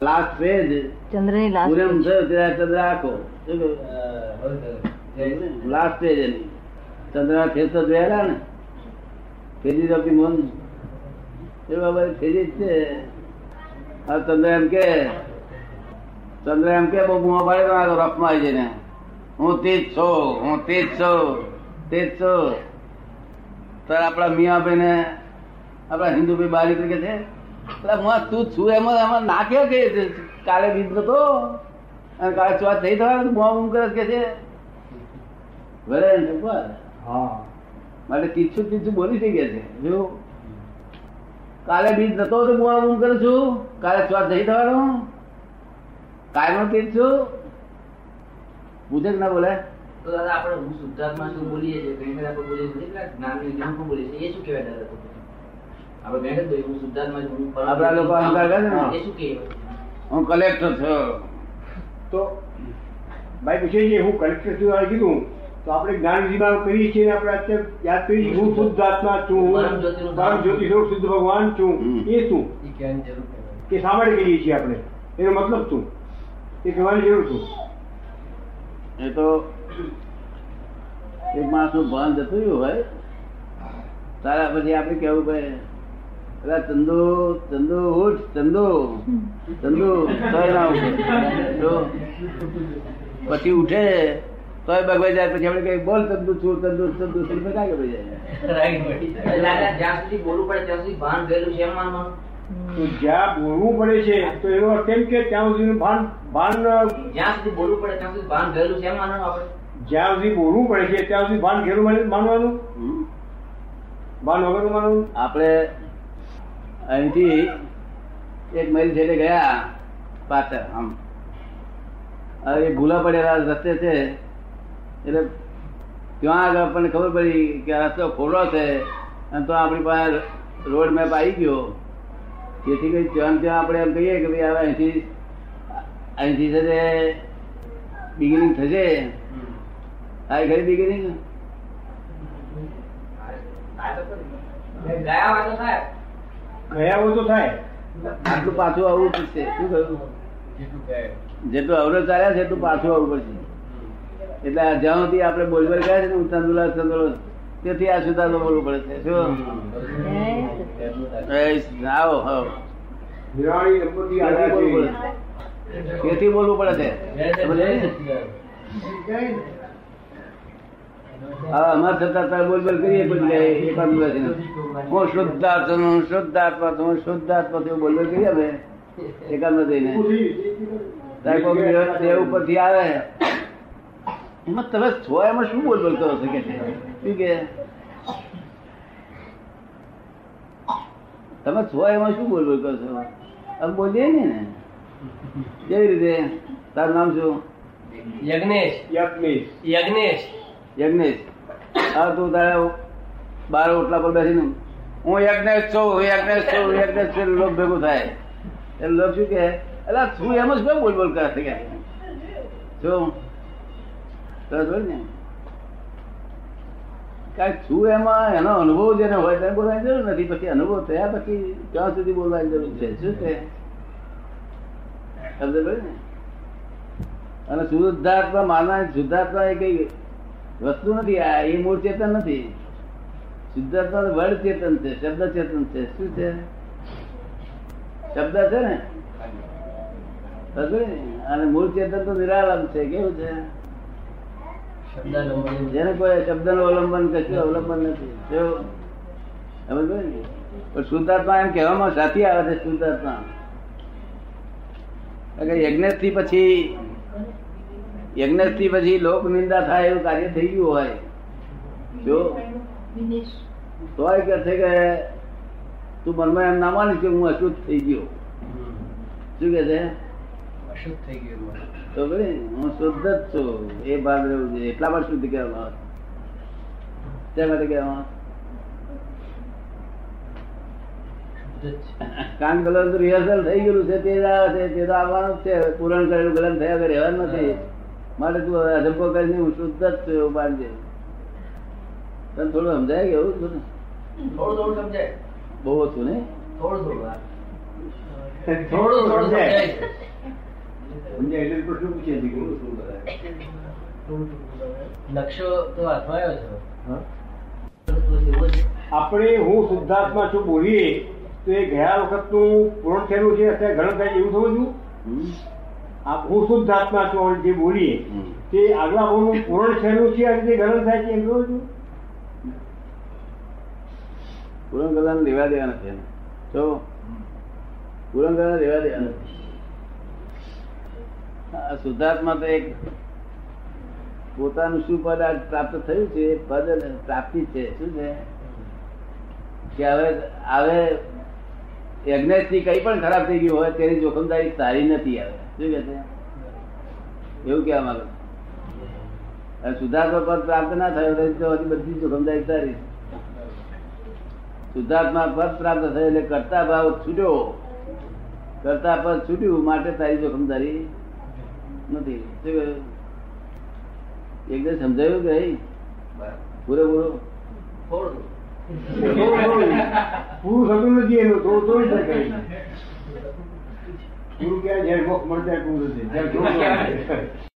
Last page ચંદ્રની last પૂરમ page. થયો ત્યારે ચંદ્ર આખો લાસ્ટ પેજ એની ચંદ્ર ફેર તો જોયેલા ને ફેરી આપી મન એ બાબા ફેરી જ છે આ ચંદ્ર એમ કે ચંદ્ર એમ કે બહુ બુમા પાડે તો આ રફમાં આવી જઈને હું તે જ છું હું તે જ છું તે જ છું ત્યારે આપણા મિયા ભાઈ ને આપણા હિન્દુ ભાઈ બારી કે છે એટલે હું તું છું એમાં એમાં નાખ્યો કે કાલે બીજ નતો અને કાલે ચોથ થઈ થવાનું? બુમા બુમ કરે કે છે? ભલે માટે તીછું તીછું બોલી થઈ ગયા છે. જો કાલે બીજ નતો તો બુમા બુમ કરું છું કાલે ચોથ થઈ થવાનું? કાયમ તીજ છું પૂછે ના બોલે? તો દાદા આપણે હું શુદ્ધાત્મા શું બોલીએ છીએ? ઘણી બધા બોલીએ છીએ જ્ઞાન પણ બોલીએ છીએ. એ શું કહેવાય દાદા? આપણે ઘણી વાર હું શુદ્ધાત્મા છું, હું પરમ આપણા લોકો અહંકાર કરે છે ને? એ શું કહેવાય હું કલેક્ટર છું તો ભાઈ પૂછે છે હું કલેક્ટર છું આ કીધું તો આપણે જ્ઞાન વિધિમાં કરીએ છીએ ને આપણે અત્યારે યાદ કરીએ છીએ, હું શુદ્ધ આત્મા છું હું પરમ જ્યોતિનું પરમ જ્યોતિ સ્વરૂપ શુદ્ધ ભગવાન છું હમ. એ શું એ કહેવાની જરૂર કહેવાય કે શા માટે કહીએ છીએ આપણે એનો મતલબ શું એ કહેવાની જરૂર શું એ તો એક માણસનું ભાન જતું રહ્યું હોય તારા પછી આપણે કેવું પડે પેલા ચંદુ ચંદુ ઉઠ ચંદુ. ચંદુ પછી ઉઠે. તો બગવાઈ જાય પછી આપણે કઈ બોલ ચંદુ છું ચંદુ ચંદુ એટલે કાંઈ બગવાઈ જાય. જ્યાં સુધી બોલવું પડે ત્યાં સુધી ભાન ગયેલું છે એમ માનવાનું? તો જ્યાં બોલવું પડે છે તો એનો કેમ કે ત્યાં સુધી ભાન ભાન જ્યાં સુધી બોલવું પડે ત્યાં સુધી ભાન ગયેલું છે એમ માનવાનું આપણે? જ્યાં સુધી બોલવું પડે છે ત્યાં સુધી ભાન ઘેરું માની- માનવાનું. ભાન વગરનું માનવાનું? આપણે અહીંથી એક મહિલ છેડે ગયા પાછળ, આમ. હવે ભૂલા પડેલા રસ્તે છે. એટલે ત્યાં આગળ આપણને ખબર પડી કે રસ્તો ખોડો છે. અને તો આપણી પાસે રોડ મેપ આવી ગયો. જેથી કરી ત્યાં ત્યાં આપણે એમ કહીએ કે ભાઈ હવે અહીંથી અહીંથી છે તે બિગિનિંગ થશે. આ ઘરે બિગિનિંગ ગયા ગયા ઓછું થાય. આટલું પાછું આવવું પડશે. શું કહ્યું જેટલું અવરોધ ચાલ્યા છે એટલું પાછું આવવું પડશે. એટલે જ્યાં સુધી આપણે બોલબોલ ગયા છે ને ચંદુલા ચંદુલો તેથી આ સુધારો બોલવું પડે છે. શું? એ, આવો દંપતી તેથી બોલવું પડે છે. અમારે થતા બોલ બોલ કરીએ પછી હું શુદ્ધાત્મા હું શુદ્ધાત્મા હું શુદ્ધાત્મા છું, બોલ બોલ કરીએ અમે. એકાદ જઈને. તારે કોઈ દેવ- દેવ ઉપરથી આવે. એમાં તમે છો એમાં શું બોલ બોલ કરો છો કે શું કે? તમે છો એમાં શું બોલ બોલ કરો છો? અમે બોલીએ ને ને કેવી રીતે? તારું નામ શું? યજ્ઞેશ. યજ્ઞેશ. યજ્ઞેશ. યજ્ઞેશ હા, તું તારે બાર ઓટલા પર બેસીને હું યજ્ઞેશ છું, હું યજ્ઞેશ છું, હું યજ્ઞેશ છું લોક ભેગું થાય. એટલે લોક શું કે એટલે તું એમ જ કેમ બોલ બોલ કરે છે શું બોલ ને. કાંઈ છું એમાં એનો અનુભવ જેને હોય તેને બોલવાની જરૂર નથી. પછી અનુભવ થયા પછી ક્યાં સુધી બોલવાની જરૂર છે? શું છે ને? અને શુદ્ધાત્મા, માનવાની શુદ્ધાત્મા એ કઈ વસ્તુ નથી, આ એ મૂળ ચેતન નથી. શુદ્ધાત્મા વર્ડ ચેતન છે, શબ્દ ચેતન છે. શું છે? શબ્દ છે ને? અને મૂળ ચેતન તો નિરાલંબ છે, કેવું છે? જેને કોઈ શબ્દનું અવલંબન કશું અવલંબન નથી. શુદ્ધાત્મા એમ કહેવામાં સાથી આવે છે, શુદ્ધાત્મા. યજ્ઞથી પછી યજ્ઞથી પછી લોક નિંદા થાય એવું કાર્ય થઈ ગયું હોય. જો? તોય કે છે કે તું મનમાં એમ ના માનીશ કે હું અશુદ્ધ થઈ ગયો. શું કે છે? અશુદ્ધ થઈ ગયો તો ભાઈ હું શુદ્ધ જ છું. એ ભાગ રહેવું જોઈએ એટલા માટે શુદ્ધ કહેવામાં આવે. શા માટે કહેવામાં? કાન કલર રિહર્સલ થઈ ગયેલું છે. તે જ આવે છે. તે તો આવવાનું જ છે. પૂરણ કરેલું ગલન થયા વગર રહેવાનું નથી. માટે તું હવે કરીને હું શુદ્ધ જ છું એવું બાંધજે તને થોડું સમજાય કે એવું છું ને? થોડું થોડું સમજાય. બહુ ઓછું ને? થોડું થોડું થોડું થોડું સમજાય. સમજાય. છે. સમજાય એટલે પ્રશ્ન પૂછે છે કે શું કરાય નકશો તો હાથમાં છે. હા? આપણે હું શુદ્ધાત્મા છું બોલીએ તો એ ગયા વખતનું પૂર્ણ થયેલું છે અત્યારે ઘણું થાય છે એવું સમજવું હમ? આ હું શુદ્ધાત્મા છું જે બોલીએ. તે આગલા ભાવનું પૂરણ થયેલું છે? અને તે ગલન થાય છે એમ સમજવું પૂરણ કરવાને લેવા દેવા નથી તો પૂરણ કરવાને લેવા દેવા નથી. આ શુદ્ધાત્મા તો એક પોતાનું શું પદ આજ પ્રાપ્ત થયું છે? પદ પ્રાપ્તિ છે. શું છે? કે હવે હવે યજ્ઞેશથી કઈ પણ ખરાબ થઈ ગયું હોય, તેની જોખમદારી સારી નથી આવે. શું કે છે? એવું કહેવા માંગે શુદ્ધાત્મા પદ પ્રાપ્ત ના થયો તો હજી બધી જોખમદારી સારી સુધાર્થમાં પદ પ્રાપ્ત થયો એટલે કરતા ભાવ છૂટ્યો. કરતા પદ છૂટ્યું માટે તારી જોખમદારી નથી? એકદમ સમજાયું કે? પૂરેપૂરું? થોડું. પૂરું થતું નથી એનું તો થોડું થાય કરે. પૂરું ક્યાં મોક્ષ મળતા પૂરું છે